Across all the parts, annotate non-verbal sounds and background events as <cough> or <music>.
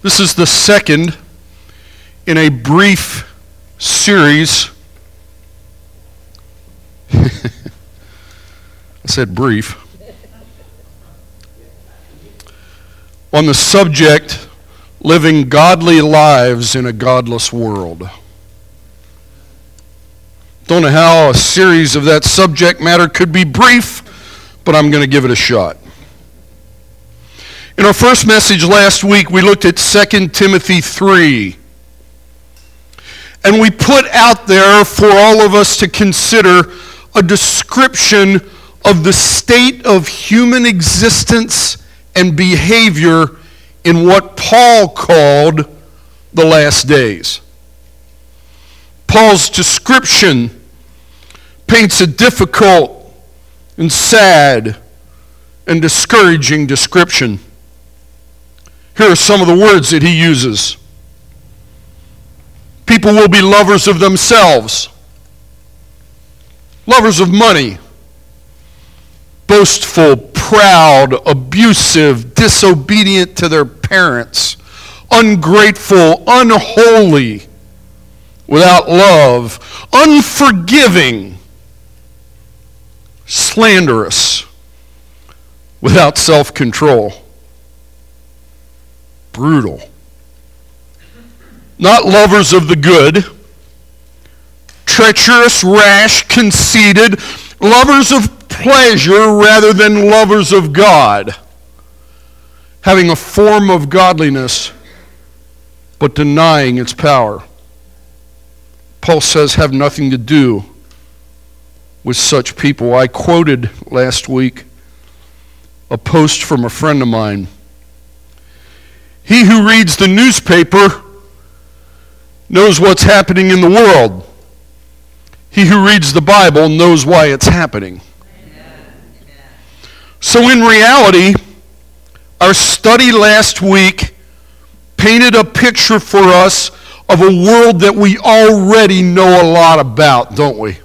This is the second in a brief series. <laughs> I said brief. On the subject living godly lives in a godless world. Don't know how a series of that subject matter could be brief, but I'm going to give it a shot. In our first message last week, we looked at 2 Timothy 3. And we put out there for all of us to consider a description of the state of human existence and behavior in what Paul called the last days. Paul's description paints a difficult and sad and discouraging description. Here are some of the words that he uses. People will be lovers of themselves, lovers of money, boastful, proud, abusive, disobedient to their parents, ungrateful, unholy, without love, unforgiving, slanderous, without self control brutal. Not lovers of the good, treacherous, rash, conceited, lovers of pleasure rather than lovers of God, having a form of godliness but denying its power. Paul says, have nothing to do with such people. I quoted last week a post from a friend of mine he who reads the newspaper knows what's happening in the world. He who reads the Bible knows why it's happening. So, in reality, our study last week painted a picture for us of a world that we already know a lot about, don't we?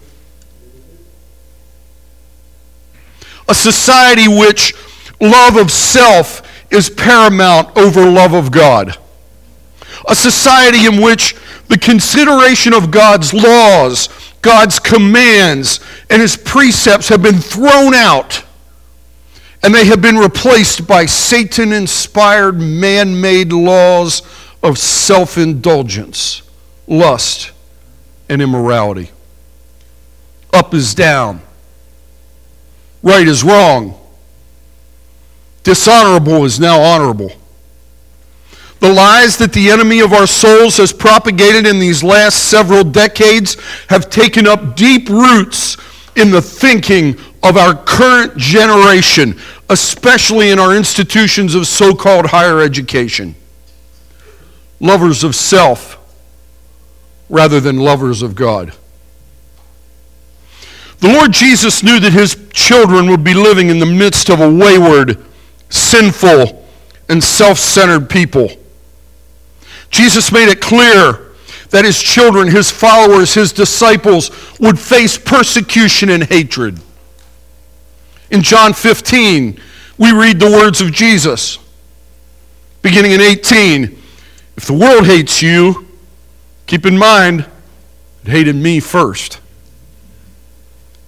A society which love of self is paramount over love of God. A society in which the consideration of God's laws, God's commands, and his precepts have been thrown out and they have been replaced by Satan inspired man made laws of self indulgence, lust, and immorality. Up is down, right is wrong Dishonorable is now honorable. The lies that the enemy of our souls has propagated in these last several decades have taken up deep roots in the thinking of our current generation, especially in our institutions of so called higher education. Lovers of self rather than lovers of God. The Lord Jesus knew that his children would be living in the midst of a wayward, sinful, and self centered people. Jesus made it clear that his children, his followers, his disciples would face persecution and hatred. In John 15, we read the words of Jesus, beginning in 18. If the world hates you, keep in mind, it hated me first.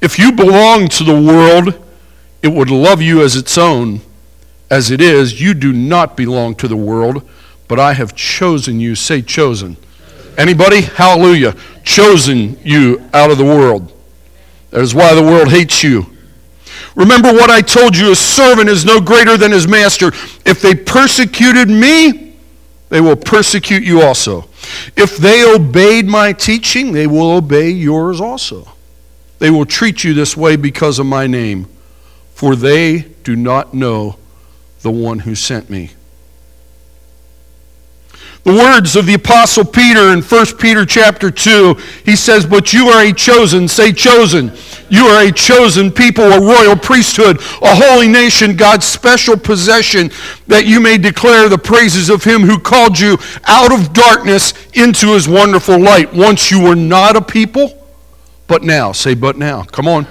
If you belong to the world, it would love you as its own. As it is, you do not belong to the world, but I have chosen you. Say chosen. Anybody? Hallelujah. Chosen you out of the world. That is why the world hates you. Remember what I told you a servant is no greater than his master. If they persecuted me, they will persecute you also. If they obeyed my teaching, they will obey yours also. They will treat you this way because of my name, for they do not know the one who sent me. The words of the apostle Peter in 1 Peter chapter 2, he says, "But you are a chosen, say chosen. You are a chosen people, a royal priesthood, a holy nation, God's special possession, that you may declare the praises of him who called you out of darkness into his wonderful light. Once you were not a people, but now, say but now. Come on.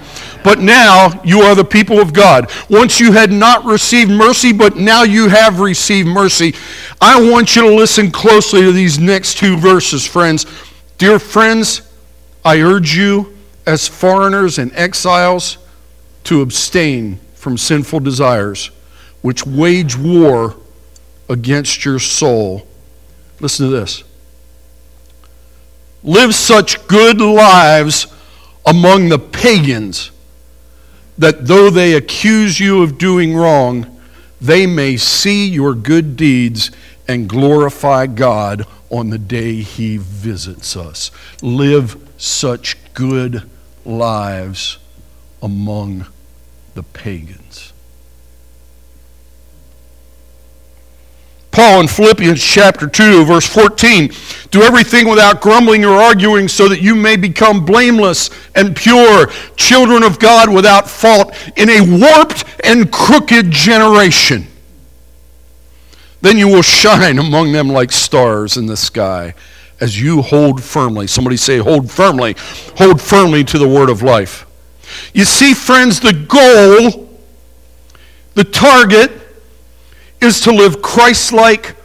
But now you are the people of God. Once you had not received mercy, but now you have received mercy. I want you to listen closely to these next two verses, friends. Dear friends, I urge you as foreigners and exiles to abstain from sinful desires, which wage war against your soul. Listen to this. Live such good lives among the pagans that though they accuse you of doing wrong, they may see your good deeds and glorify God on the day He visits us. Live such good lives among the pagans. Paul in Philippians chapter 2, verse 14 Do everything without grumbling or arguing, so that you may become blameless and pure, children of God without fault, in a warped and crooked generation. Then you will shine among them like stars in the sky as you hold firmly. Somebody say, hold firmly. Hold firmly to the word of life. You see, friends, the goal, the target, is to live Christ like,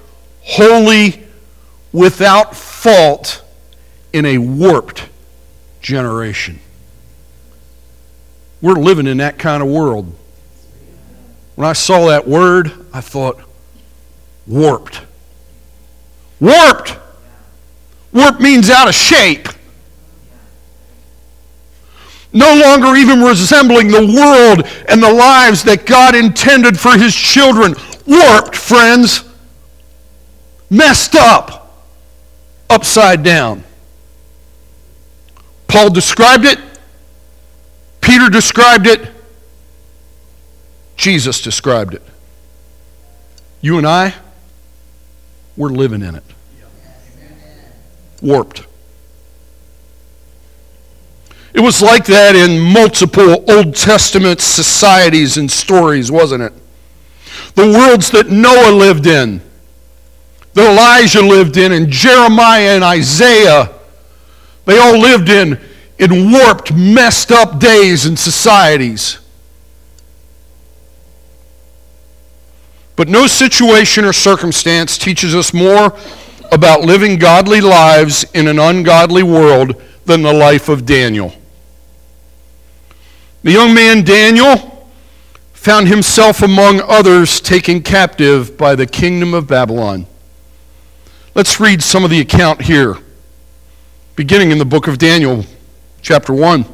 holy, without fault in a warped generation. We're living in that kind of world. When I saw that word, I thought, warped. Warped! Warped means out of shape. No longer even resembling the world and the lives that God intended for His children warped, friends, messed up, upside down. Paul described it, Peter described it, Jesus described it. You and I, we're living in it. Warped. It was like that in multiple Old Testament societies and stories, wasn't it? The worlds that Noah lived in, that Elijah lived in, and Jeremiah and Isaiah. They all lived in, in warped, messed up days and societies. But no situation or circumstance teaches us more about living godly lives in an ungodly world than the life of Daniel. The young man Daniel found himself among others taken captive by the kingdom of Babylon. Let's read some of the account here, beginning in the book of Daniel, chapter 1.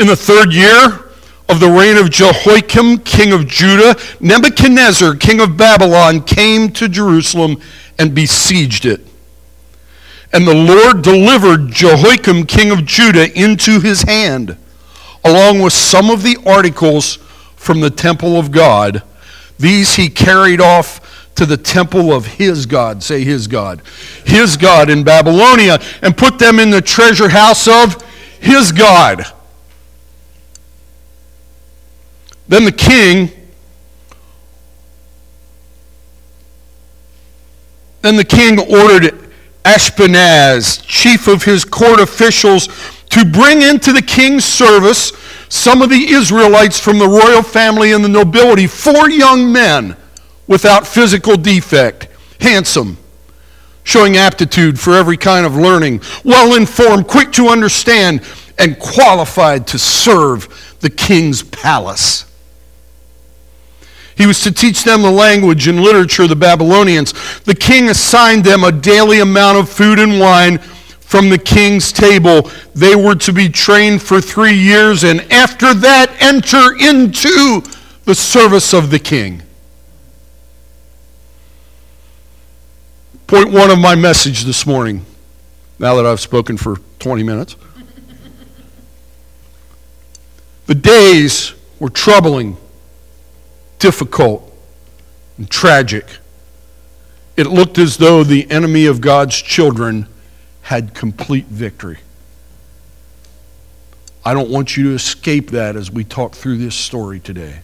In the third year of the reign of Jehoiakim, king of Judah, Nebuchadnezzar, king of Babylon, came to Jerusalem and besieged it. And the Lord delivered Jehoiakim, king of Judah, into his hand along with some of the articles from the temple of God. These he carried off to the temple of his God. Say his God. His God in Babylonia and put them in the treasure house of his God. Then the king Then the king ordered Ashpenaz, chief of his court officials, to bring into the king's service some of the Israelites from the royal family and the nobility, four young men without physical defect, handsome, showing aptitude for every kind of learning, well informed, quick to understand, and qualified to serve the king's palace. He was to teach them the language and literature of the Babylonians. The king assigned them a daily amount of food and wine from the king's table. They were to be trained for three years and after that enter into the service of the king. Point one of my message this morning, now that I've spoken for 20 minutes. <laughs> the days were troubling, difficult, and tragic. It looked as though the enemy of God's children had complete victory. I don't want you to escape that as we talk through this story today.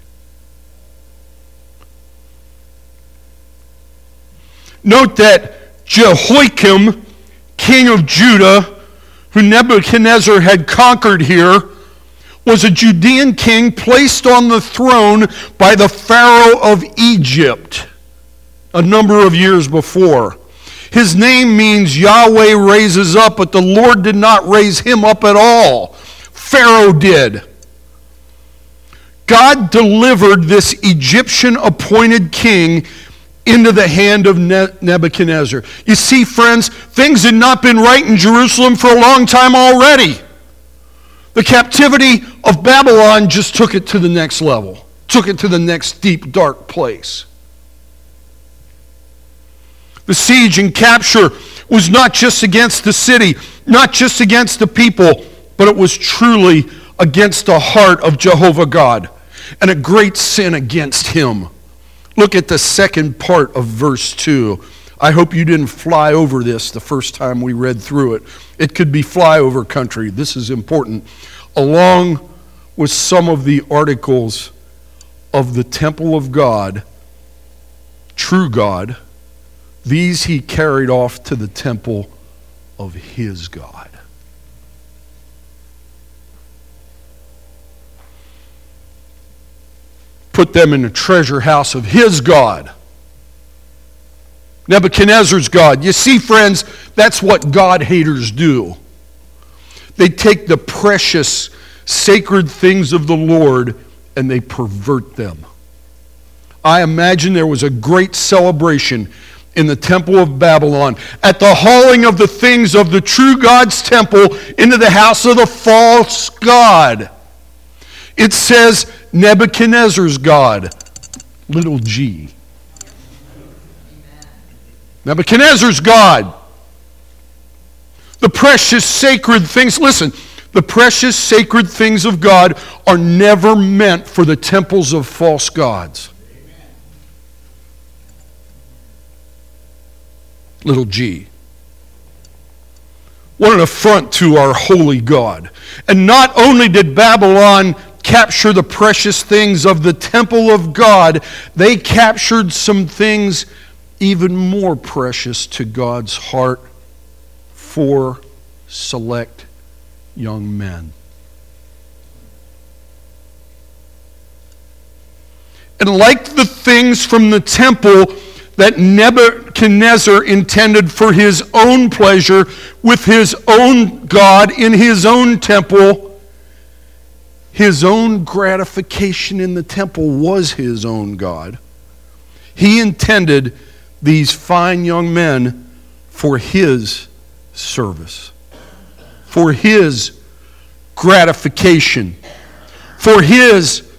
Note that Jehoiakim, king of Judah, who Nebuchadnezzar had conquered here, was a Judean king placed on the throne by the Pharaoh of Egypt a number of years before. His name means Yahweh raises up, but the Lord did not raise him up at all. Pharaoh did. God delivered this Egyptian appointed king into the hand of Nebuchadnezzar. You see, friends, things had not been right in Jerusalem for a long time already. The captivity of Babylon just took it to the next level, took it to the next deep, dark place. The siege and capture was not just against the city, not just against the people, but it was truly against the heart of Jehovah God and a great sin against him. Look at the second part of verse 2. I hope you didn't fly over this the first time we read through it. It could be flyover country. This is important. Along with some of the articles of the temple of God, true God, these he carried off to the temple of his God. put them in the treasure house of his God. Nebuchadnezzar's God. You see, friends, that's what God haters do. They take the precious, sacred things of the Lord and they pervert them. I imagine there was a great celebration in the temple of Babylon at the hauling of the things of the true God's temple into the house of the false God. It says Nebuchadnezzar's God, little g. Nebuchadnezzar's God. The precious sacred things, listen, the precious sacred things of God are never meant for the temples of false gods. Little g. What an affront to our holy God. And not only did Babylon capture the precious things of the temple of God, they captured some things even more precious to God's heart for select young men. And like the things from the temple that Nebuchadnezzar intended for his own pleasure with his own God in his own temple, his own gratification in the temple was his own God. He intended these fine young men for his service, for his gratification, for his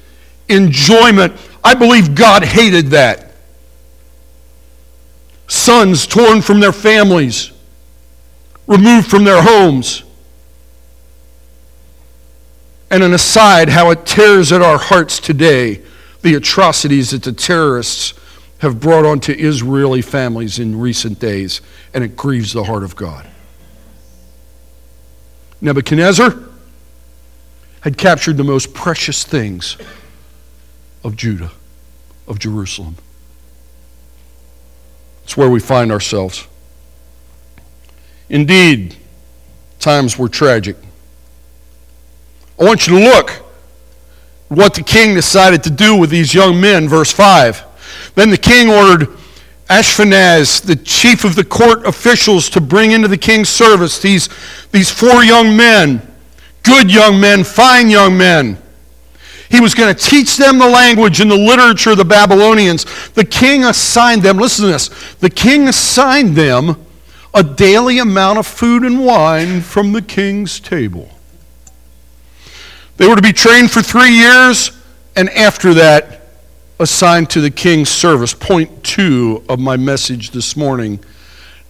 enjoyment. I believe God hated that. Sons torn from their families, removed from their homes and an aside, how it tears at our hearts today the atrocities that the terrorists have brought onto Israeli families in recent days, and it grieves the heart of God. Nebuchadnezzar had captured the most precious things of Judah, of Jerusalem. It's where we find ourselves. Indeed, times were tragic. I want you to look what the king decided to do with these young men, verse 5. Then the king ordered Ashpenaz, the chief of the court officials, to bring into the king's service these, these four young men, good young men, fine young men. He was going to teach them the language and the literature of the Babylonians. The king assigned them, listen to this, the king assigned them a daily amount of food and wine from the king's table. They were to be trained for three years, and after that, assigned to the king's service. Point two of my message this morning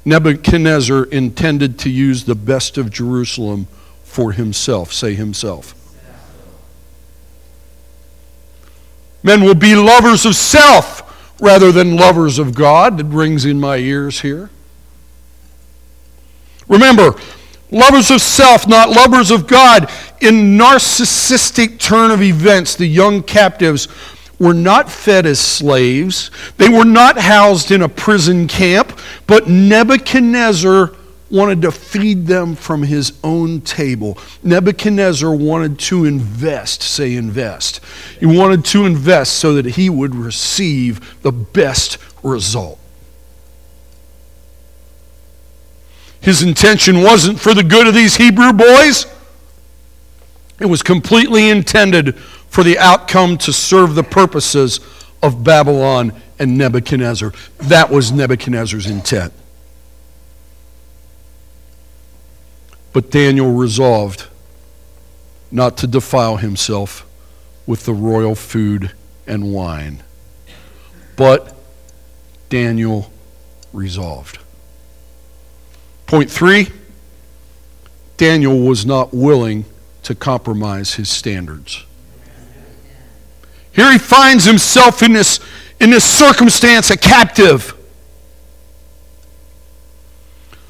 Nebuchadnezzar intended to use the best of Jerusalem for himself. Say himself. Men will be lovers of self rather than lovers of God. It rings in my ears here. Remember, Lovers of self, not lovers of God. In narcissistic turn of events, the young captives were not fed as slaves. They were not housed in a prison camp, but Nebuchadnezzar wanted to feed them from his own table. Nebuchadnezzar wanted to invest, say invest. He wanted to invest so that he would receive the best result. His intention wasn't for the good of these Hebrew boys. It was completely intended for the outcome to serve the purposes of Babylon and Nebuchadnezzar. That was Nebuchadnezzar's intent. But Daniel resolved not to defile himself with the royal food and wine. But Daniel resolved. Point three Daniel was not willing to compromise his standards. Here he finds himself in this, in this circumstance, a captive.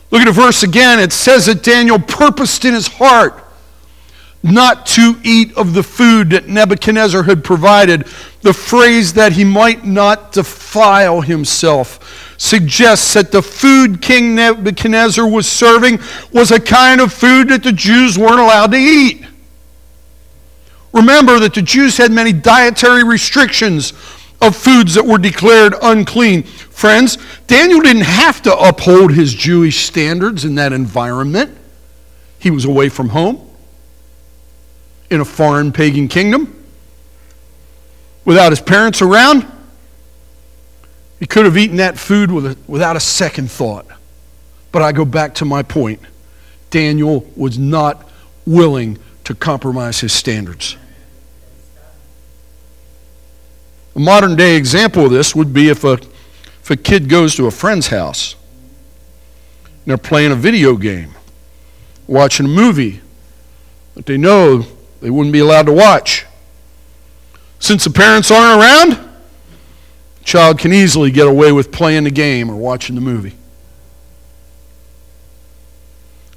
Look at the verse again. It says that Daniel purposed in his heart not to eat of the food that Nebuchadnezzar had provided. The phrase that he might not defile himself suggests that the food King Nebuchadnezzar was serving was a kind of food that the Jews weren't allowed to eat. Remember that the Jews had many dietary restrictions of foods that were declared unclean. Friends, Daniel didn't have to uphold his Jewish standards in that environment. He was away from home in a foreign pagan kingdom without his parents around. He could have eaten that food with a, without a second thought. But I go back to my point Daniel was not willing to compromise his standards. A modern day example of this would be if a, if a kid goes to a friend's house and they're playing a video game, watching a movie that they know they wouldn't be allowed to watch. Since the parents aren't around, the child can easily get away with playing the game or watching the movie.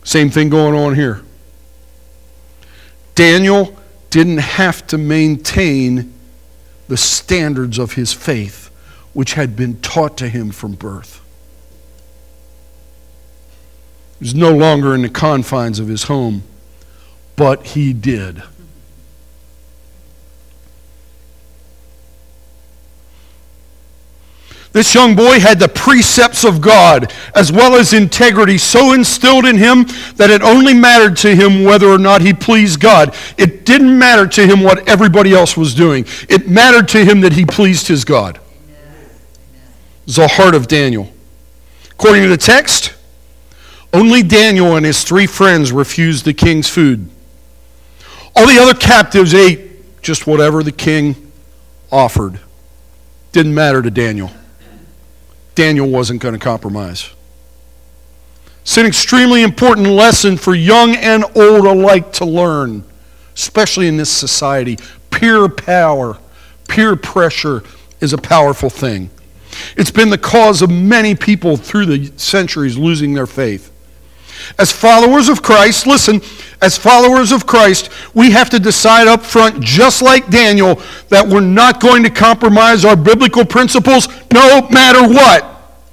Same thing going on here. Daniel didn't have to maintain the standards of his faith, which had been taught to him from birth. He was no longer in the confines of his home but he did. This young boy had the precepts of God as well as integrity so instilled in him that it only mattered to him whether or not he pleased God. It didn't matter to him what everybody else was doing, it mattered to him that he pleased his God. It's the heart of Daniel. According to the text, only Daniel and his three friends refused the king's food. All the other captives ate just whatever the king offered. Didn't matter to Daniel. Daniel wasn't going to compromise. It's an extremely important lesson for young and old alike to learn, especially in this society. Peer power, peer pressure is a powerful thing. It's been the cause of many people through the centuries losing their faith. As followers of Christ, listen, as followers of Christ, we have to decide up front, just like Daniel, that we're not going to compromise our biblical principles no matter what.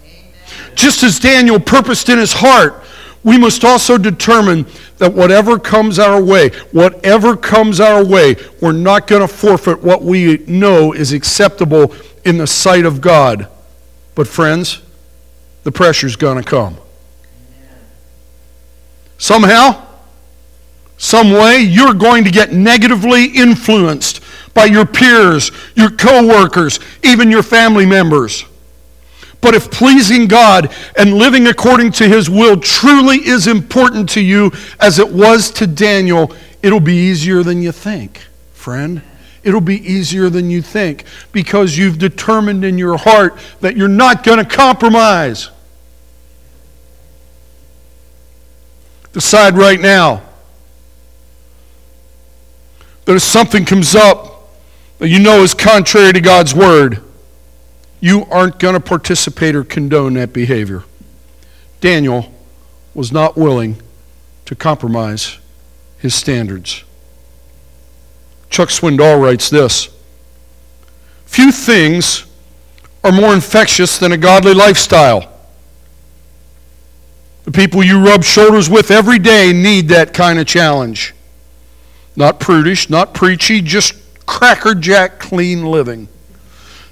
Amen. Just as Daniel purposed in his heart, we must also determine that whatever comes our way, whatever comes our way, we're not going to forfeit what we know is acceptable in the sight of God. But, friends, the pressure's going to come. Somehow, some way, you're going to get negatively influenced by your peers, your coworkers, even your family members. But if pleasing God and living according to His will truly is important to you, as it was to Daniel, it'll be easier than you think, friend. It'll be easier than you think because you've determined in your heart that you're not going to compromise. Decide right now that if something comes up that you know is contrary to God's word, you aren't going to participate or condone that behavior. Daniel was not willing to compromise his standards. Chuck Swindoll writes this Few things are more infectious than a godly lifestyle. The people you rub shoulders with every day need that kind of challenge. Not prudish, not preachy, just crackerjack clean living.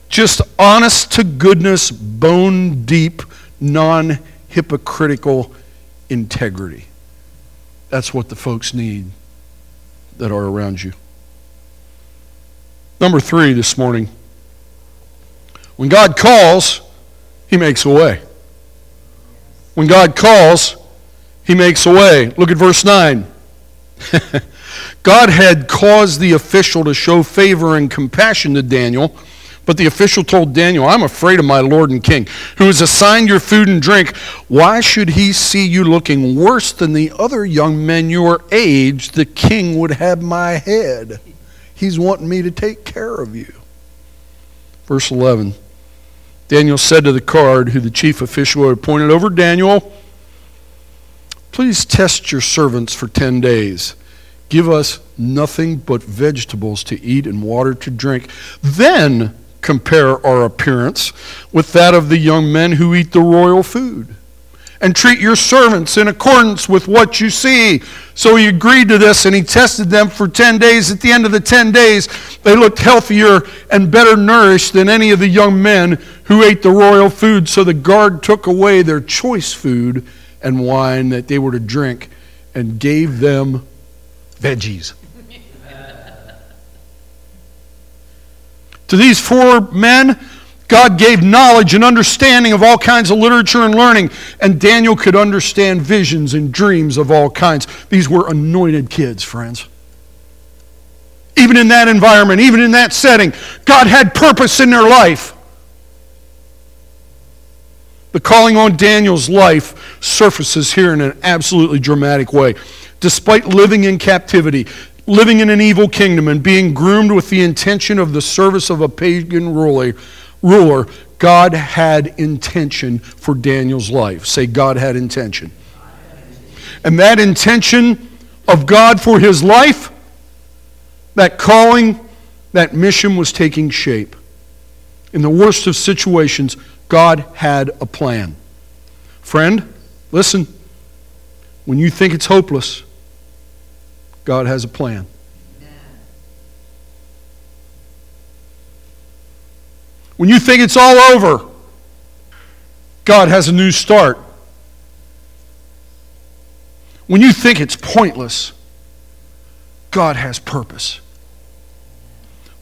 Just honest to goodness, bone deep, non hypocritical integrity. That's what the folks need that are around you. Number three this morning. When God calls, He makes a way. When God calls, He makes a way. Look at verse 9. <laughs> God had caused the official to show favor and compassion to Daniel but the official told Daniel, I'm afraid of my Lord and King, who has assigned your food and drink. Why should he see you looking worse than the other young men your age? The king would have my head. He's wanting me to take care of you. Verse 11 Daniel said to the guard, who the chief official had appointed over Daniel, Please test your servants for 10 days. Give us nothing but vegetables to eat and water to drink. Then compare our appearance with that of the young men who eat the royal food. And treat your servants in accordance with what you see. So he agreed to this and he tested them for 10 days. At the end of the 10 days, they looked healthier and better nourished than any of the young men who ate the royal food. So the guard took away their choice food and wine that they were to drink and gave them veggies. <laughs> To these four men, God gave knowledge and understanding of all kinds of literature and learning, and Daniel could understand visions and dreams of all kinds. These were anointed kids, friends. Even in that environment, even in that setting, God had purpose in their life. The calling on Daniel's life surfaces here in an absolutely dramatic way. Despite living in captivity, living in an evil kingdom and being groomed with the intention of the service of a pagan ruler, ruler, God had intention for Daniel's life. Say, God had intention. And that intention of God for his life, that calling, that mission was taking shape. In the worst of situations, God had a plan. Friend, listen. When you think it's hopeless, God has a plan. When you think it's all over, God has a new start. When you think it's pointless, God has purpose.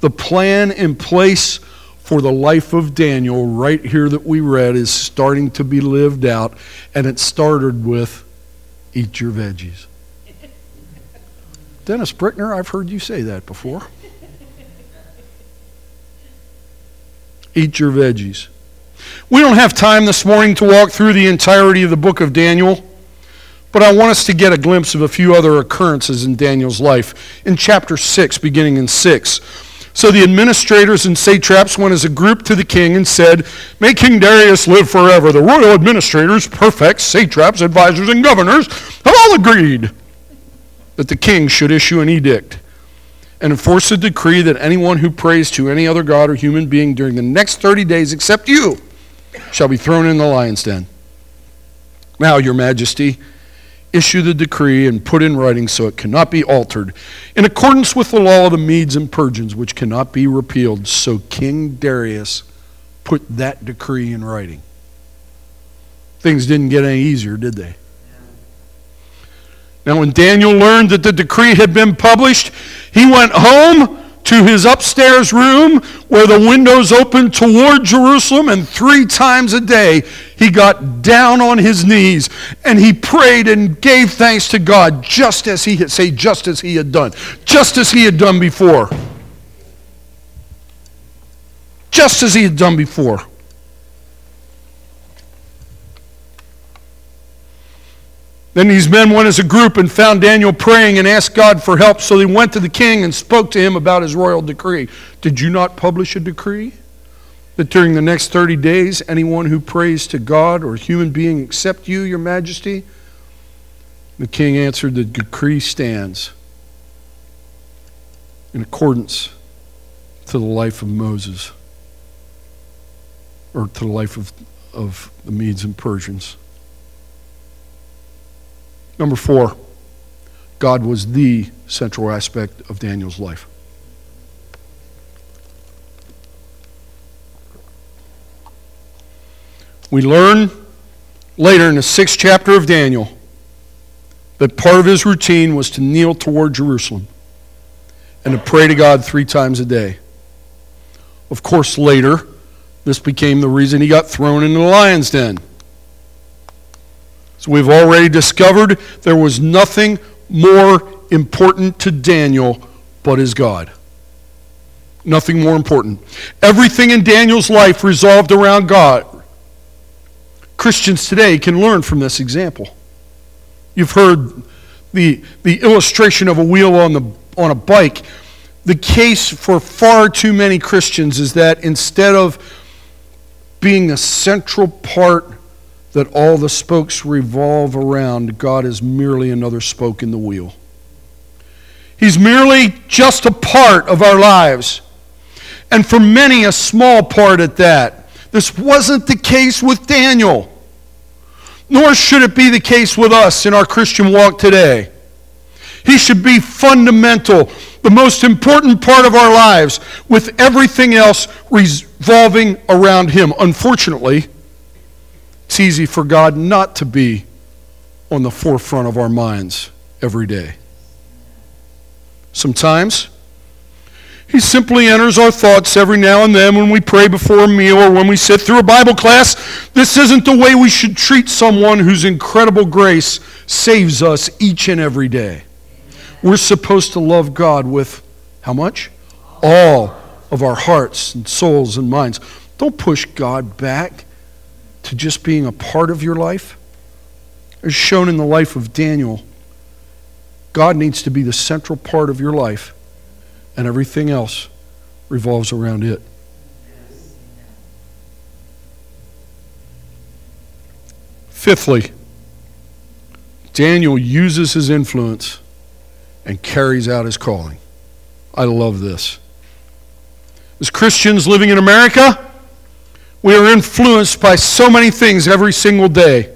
The plan in place for the life of Daniel, right here that we read, is starting to be lived out, and it started with eat your veggies. <laughs> Dennis Brickner, I've heard you say that before. Eat your veggies. We don't have time this morning to walk through the entirety of the book of Daniel, but I want us to get a glimpse of a few other occurrences in Daniel's life. In chapter 6, beginning in 6. So the administrators and satraps went as a group to the king and said, May King Darius live forever. The royal administrators, prefects, satraps, advisors, and governors have all agreed that the king should issue an edict and enforce a decree that anyone who prays to any other god or human being during the next 30 days except you shall be thrown in the lion's den. Now, your majesty, issue the decree and put in writing so it cannot be altered, in accordance with the law of the Medes and Persians, which cannot be repealed. So King Darius put that decree in writing. Things didn't get any easier, did they? Now, when Daniel learned that the decree had been published, he went home to his upstairs room where the windows opened toward Jerusalem, and three times a day he got down on his knees and he prayed and gave thanks to God just as he had say just as he had done, just as he had done before. Just as he had done before. Then these men went as a group and found Daniel praying and asked God for help. So they went to the king and spoke to him about his royal decree. Did you not publish a decree that during the next 30 days, anyone who prays to God or human being except you, your majesty? The king answered, The decree stands in accordance to the life of Moses or to the life of, of the Medes and Persians. Number four, God was the central aspect of Daniel's life. We learn later in the sixth chapter of Daniel that part of his routine was to kneel toward Jerusalem and to pray to God three times a day. Of course, later, this became the reason he got thrown into the lion's den. So we've already discovered there was nothing more important to Daniel but his God. Nothing more important. Everything in Daniel's life resolved around God. Christians today can learn from this example. You've heard the, the illustration of a wheel on, the, on a bike. The case for far too many Christians is that instead of being a central part that all the spokes revolve around, God is merely another spoke in the wheel. He's merely just a part of our lives. And for many, a small part at that. This wasn't the case with Daniel, nor should it be the case with us in our Christian walk today. He should be fundamental, the most important part of our lives, with everything else revolving around Him. Unfortunately, it's easy for God not to be on the forefront of our minds every day. Sometimes He simply enters our thoughts every now and then when we pray before a meal or when we sit through a Bible class. This isn't the way we should treat someone whose incredible grace saves us each and every day. We're supposed to love God with how much? All of our hearts and souls and minds. Don't push God back to just being a part of your life. As shown in the life of Daniel, God needs to be the central part of your life, and everything else revolves around it. Fifthly, Daniel uses his influence and carries out his calling. I love this. As Christians living in America, we are influenced by so many things every single day.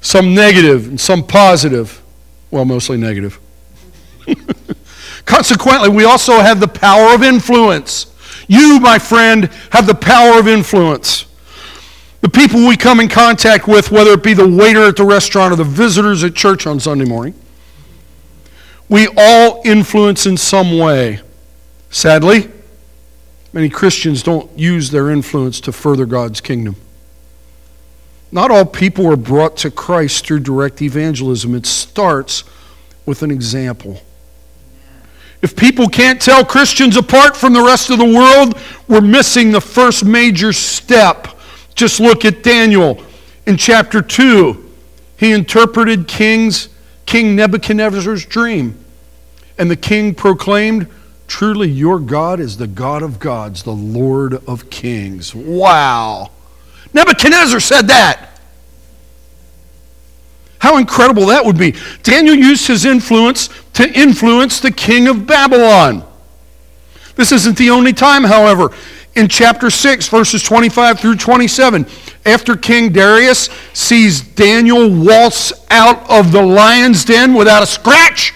Some negative and some positive. Well, mostly negative. <laughs> Consequently, we also have the power of influence. You, my friend, have the power of influence. The people we come in contact with, whether it be the waiter at the restaurant or the visitors at church on Sunday morning, we all influence in some way. Sadly, many Christians don't use their influence to further God's kingdom. Not all people are brought to Christ through direct evangelism. It starts with an example. If people can't tell Christians apart from the rest of the world, we're missing the first major step. Just look at Daniel in chapter 2. He interpreted King's King Nebuchadnezzar's dream. And the king proclaimed, Truly, your God is the God of gods, the Lord of kings. Wow. Nebuchadnezzar said that. How incredible that would be. Daniel used his influence to influence the king of Babylon. This isn't the only time, however. In chapter 6, verses 25 through 27, after King Darius sees Daniel waltz out of the lion's den without a scratch,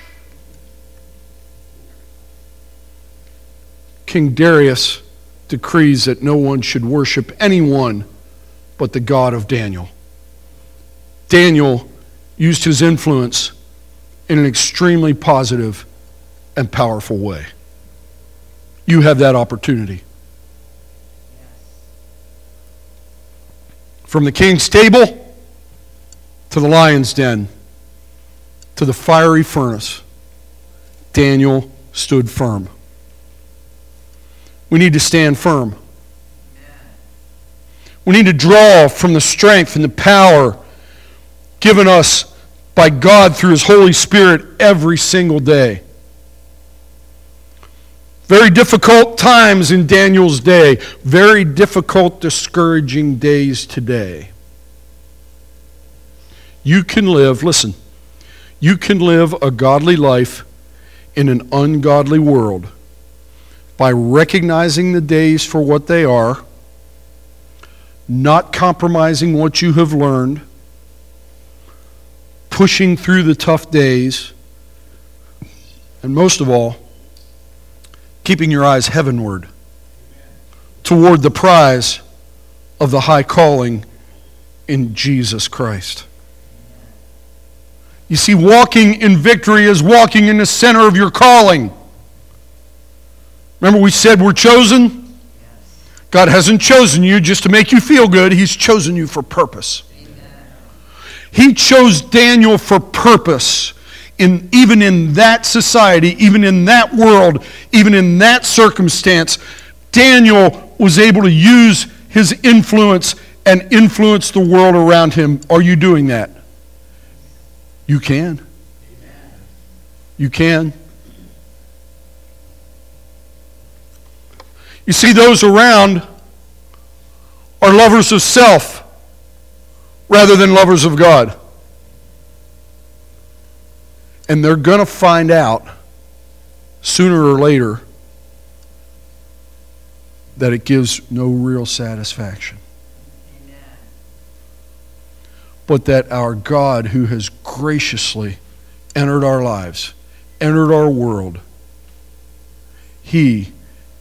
King Darius decrees that no one should worship anyone but the God of Daniel. Daniel used his influence in an extremely positive and powerful way. You have that opportunity. From the king's table to the lion's den to the fiery furnace, Daniel stood firm. We need to stand firm. We need to draw from the strength and the power given us by God through His Holy Spirit every single day. Very difficult times in Daniel's day, very difficult, discouraging days today. You can live, listen, you can live a godly life in an ungodly world by recognizing the days for what they are, not compromising what you have learned, pushing through the tough days, and most of all, keeping your eyes heavenward toward the prize of the high calling in Jesus Christ. You see, walking in victory is walking in the center of your calling. Remember, we said we're chosen? God hasn't chosen you just to make you feel good, He's chosen you for purpose. He chose Daniel for purpose. In, even in that society, even in that world, even in that circumstance, Daniel was able to use his influence and influence the world around him. Are you doing that? You can. You can. You see, those around are lovers of self rather than lovers of God. And they're going to find out sooner or later that it gives no real satisfaction. But that our God, who has graciously entered our lives, entered our world, He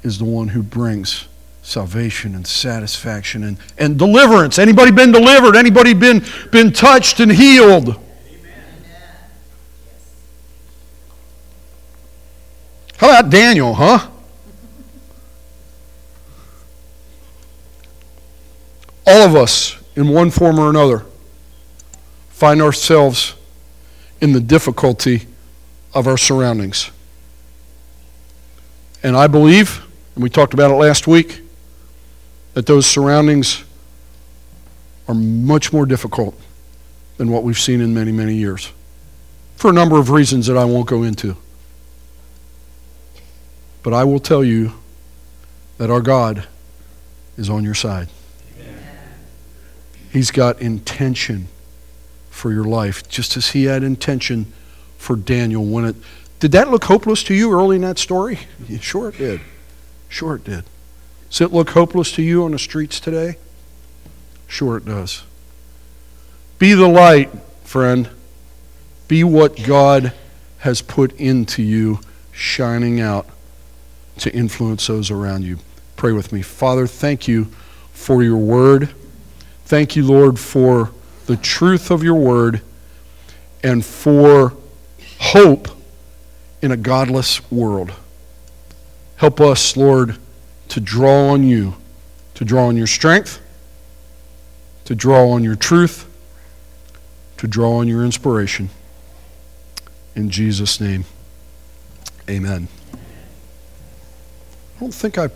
is the one who brings salvation and satisfaction and, and deliverance. Anybody been delivered? Anybody been, been touched and healed? How about Daniel, huh? All of us, in one form or another, find ourselves in the difficulty of our surroundings. And I believe, and we talked about it last week, that those surroundings are much more difficult than what we've seen in many, many years. For a number of reasons that I won't go into. But I will tell you that our God is on your side. He's got intention for your life, just as he had intention for Daniel when it. Did that look hopeless to you early in that story? <laughs> Sure it did. Sure it did. Does it look hopeless to you on the streets today? Sure it does. Be the light, friend. Be what God has put into you, shining out to influence those around you. Pray with me. Father, thank you for your word. Thank you, Lord, for the truth of your word and for hope in a godless world. Help us, Lord, to draw on you, to draw on your strength, to draw on your truth, to draw on your inspiration. In Jesus' name, amen. I don't think I